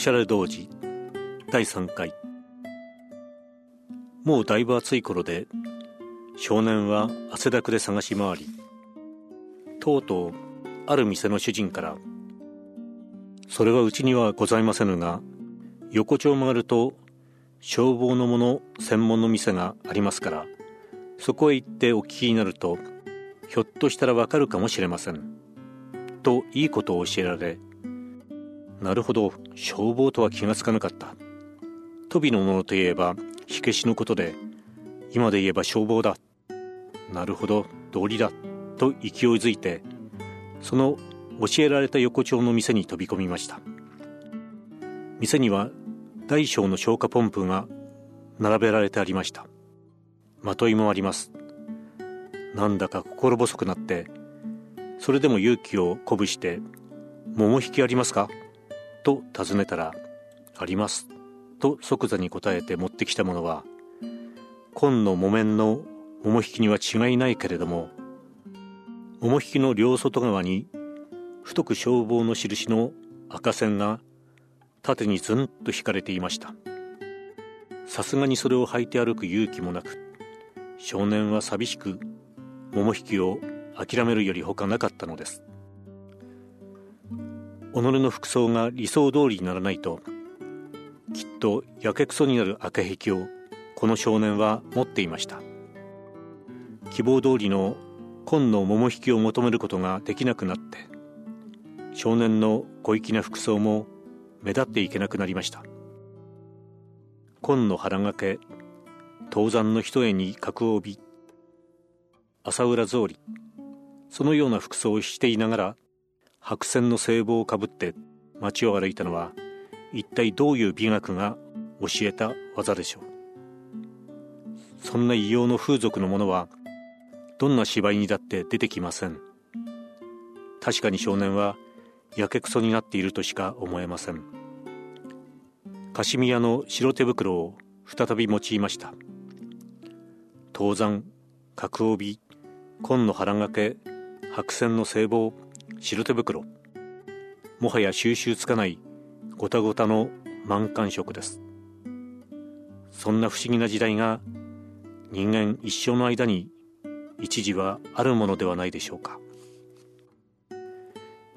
おしゃれ童子第3回。もうだいぶ暑い頃で少年は汗だくで探し回りとうとうある店の主人から「それはうちにはございませぬが横丁を曲がると消防のもの専門の店がありますからそこへ行ってお聞きになるとひょっとしたらわかるかもしれません」といいことを教えられなるほど。消防とは気がつかなかった。飛びのものといえば火消しのことで今で言えば消防だ。なるほど。道理だ。と勢いづいてその教えられた横丁の店に飛び込みました。店には大小の消火ポンプが並べられてありました。まといもあります。なんだか心細くなってそれでも勇気を鼓舞して「桃引きありますか?」と尋ねたら「あります」と即座に答えて持ってきたものは紺の木綿の桃引きには違いないけれども桃引きの両外側に太く消防の印の赤線が縦にずんと引かれていました。さすがにそれを履いて歩く勇気もなく少年は寂しく桃引きを諦めるより他なかったのです。己の服装が理想通りにならないときっとやけくそになる赤壁をこの少年は持っていました。希望通りの紺の桃引きを求めることができなくなって少年の小粋な服装も目立っていけなくなりました。紺の腹掛け登山の一重に角帯朝浦草履そのような服装をしていながら白線の制帽をかぶって街を歩いたのは一体どういう美学が教えた技でしょう。そんな異様の風俗のものはどんな芝居にだって出てきません。確かに少年はやけくそになっているとしか思えません。カシミヤの白手袋を再び用いました。登山角帯紺の腹掛け白線の制帽白手袋。もはや収集つかないごたごたの満感色です。そんな不思議な時代が人間一生の間に一時はあるものではないでしょうか。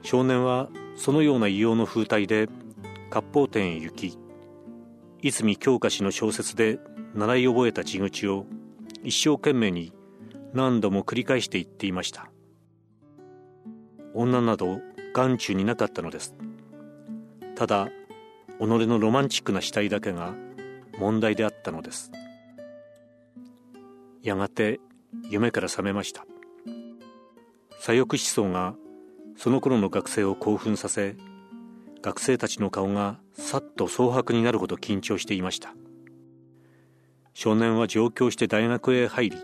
少年はそのような異様の風体で割烹店へ行き泉鏡花氏の小説で習い覚えた地口を一生懸命に何度も繰り返して言っていました。女など眼中になかったのです。ただ己のロマンチックな死体だけが問題であったのです。やがて夢から覚めました。左翼思想がその頃の学生を興奮させ学生たちの顔がさっと蒼白になるほど緊張していました。少年は上京して大学へ入り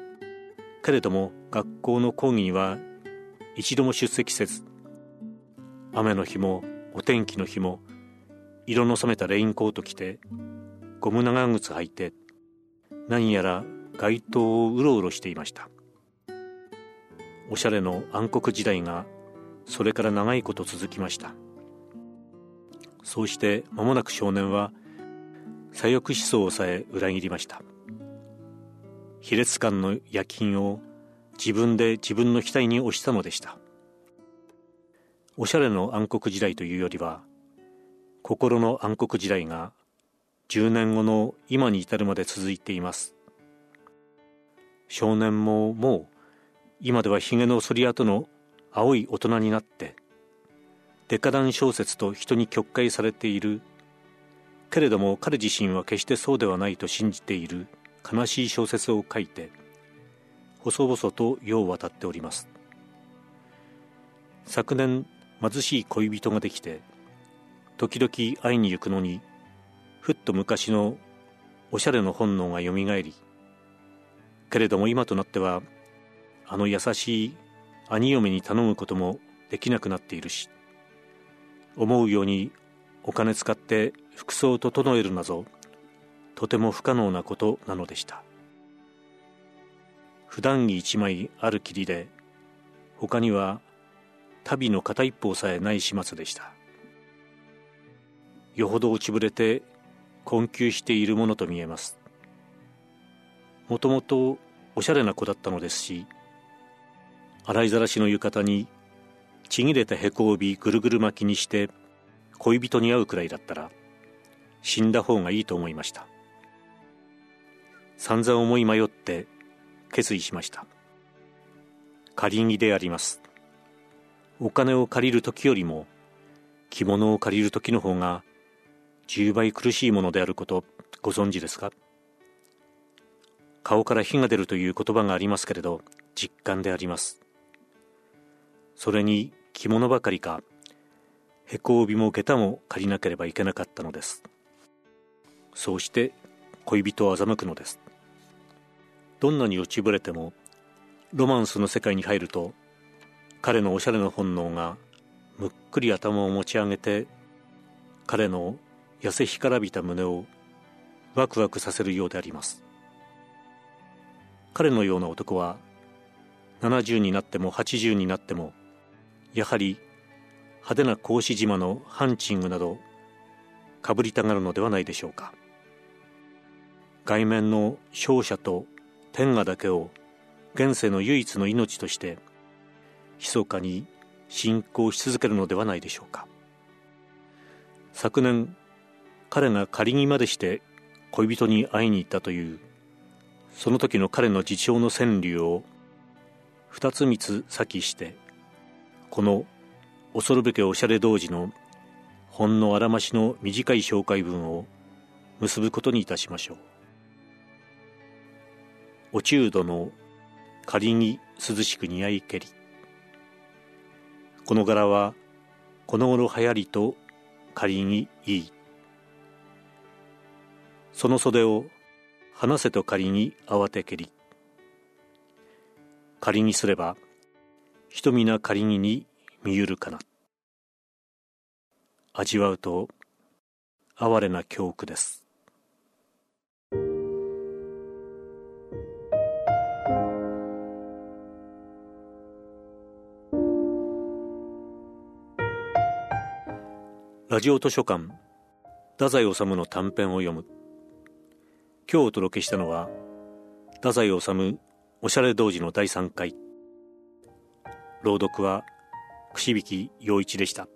けれども学校の講義には一度も出席せず雨の日もお天気の日も色の染めたレインコート着てゴム長靴履いて何やら街頭をうろうろしていました。おしゃれの暗黒時代がそれから長いこと続きました。そうして間もなく少年は左翼思想さえ裏切りました。卑劣感の焼品を自分で自分の額に押したのでした。おしゃれの暗黒時代というよりは心の暗黒時代が10年後の今に至るまで続いています。少年ももう今ではひげの剃り跡の青い大人になってデカダン小説と人に曲解されている。けれども彼自身は決してそうではないと信じている悲しい小説を書いて細々と世を渡っております。昨年貧しい恋人ができて時々会いに行くのにふっと昔のおしゃれの本能がよみがえりけれども今となってはあの優しい兄嫁に頼むこともできなくなっているし思うようにお金使って服装を整えるなぞとても不可能なことなのでした。普段着一枚あるきりで他には旅の片一方さえない始末でした。よほど落ちぶれて困窮しているものと見えます。もともとおしゃれな子だったのですし洗いざらしの浴衣にちぎれたへこ帯ぐるぐる巻きにして恋人に会うくらいだったら死んだ方がいいと思いました。散々思い迷って決意しました。借り着であります。お金を借りる時よりも着物を借りる時の方が10倍苦しいものであることご存知ですか？顔から火が出るという言葉がありますけれど実感であります。それに着物ばかりかへこ帯も下駄も借りなければいけなかったのです。そうして恋人を欺くのです。どんなに落ちぶれてもロマンスの世界に入ると彼のおしゃれな本能がむっくり頭を持ち上げて彼の痩せ干からびた胸をワクワクさせるようであります。彼のような男は70になっても80になってもやはり派手な格子島のハンチングなどかぶりたがるのではないでしょうか。外面の勝者と天下だけを現世の唯一の命として密かに信仰し続けるのではないでしょうか昨年彼が仮にまでして恋人に会いに行ったというその時の彼の自重の川柳を二つ三つ先してこの恐るべきおしゃれ童子のほんのあらましの短い紹介文を結ぶことにいたしましょう。お中度の仮に涼しく似合いけり。この柄はこの頃流行りと仮にいい。その袖を離せと仮に慌てけり。仮にすれば、人皆仮にに見ゆるかな。味わうと、哀れな教苦です。ラジオ図書館。太宰治の短編を読む。今日お届けしたのは太宰治おしゃれ童子の第3回。朗読は串引陽一でした。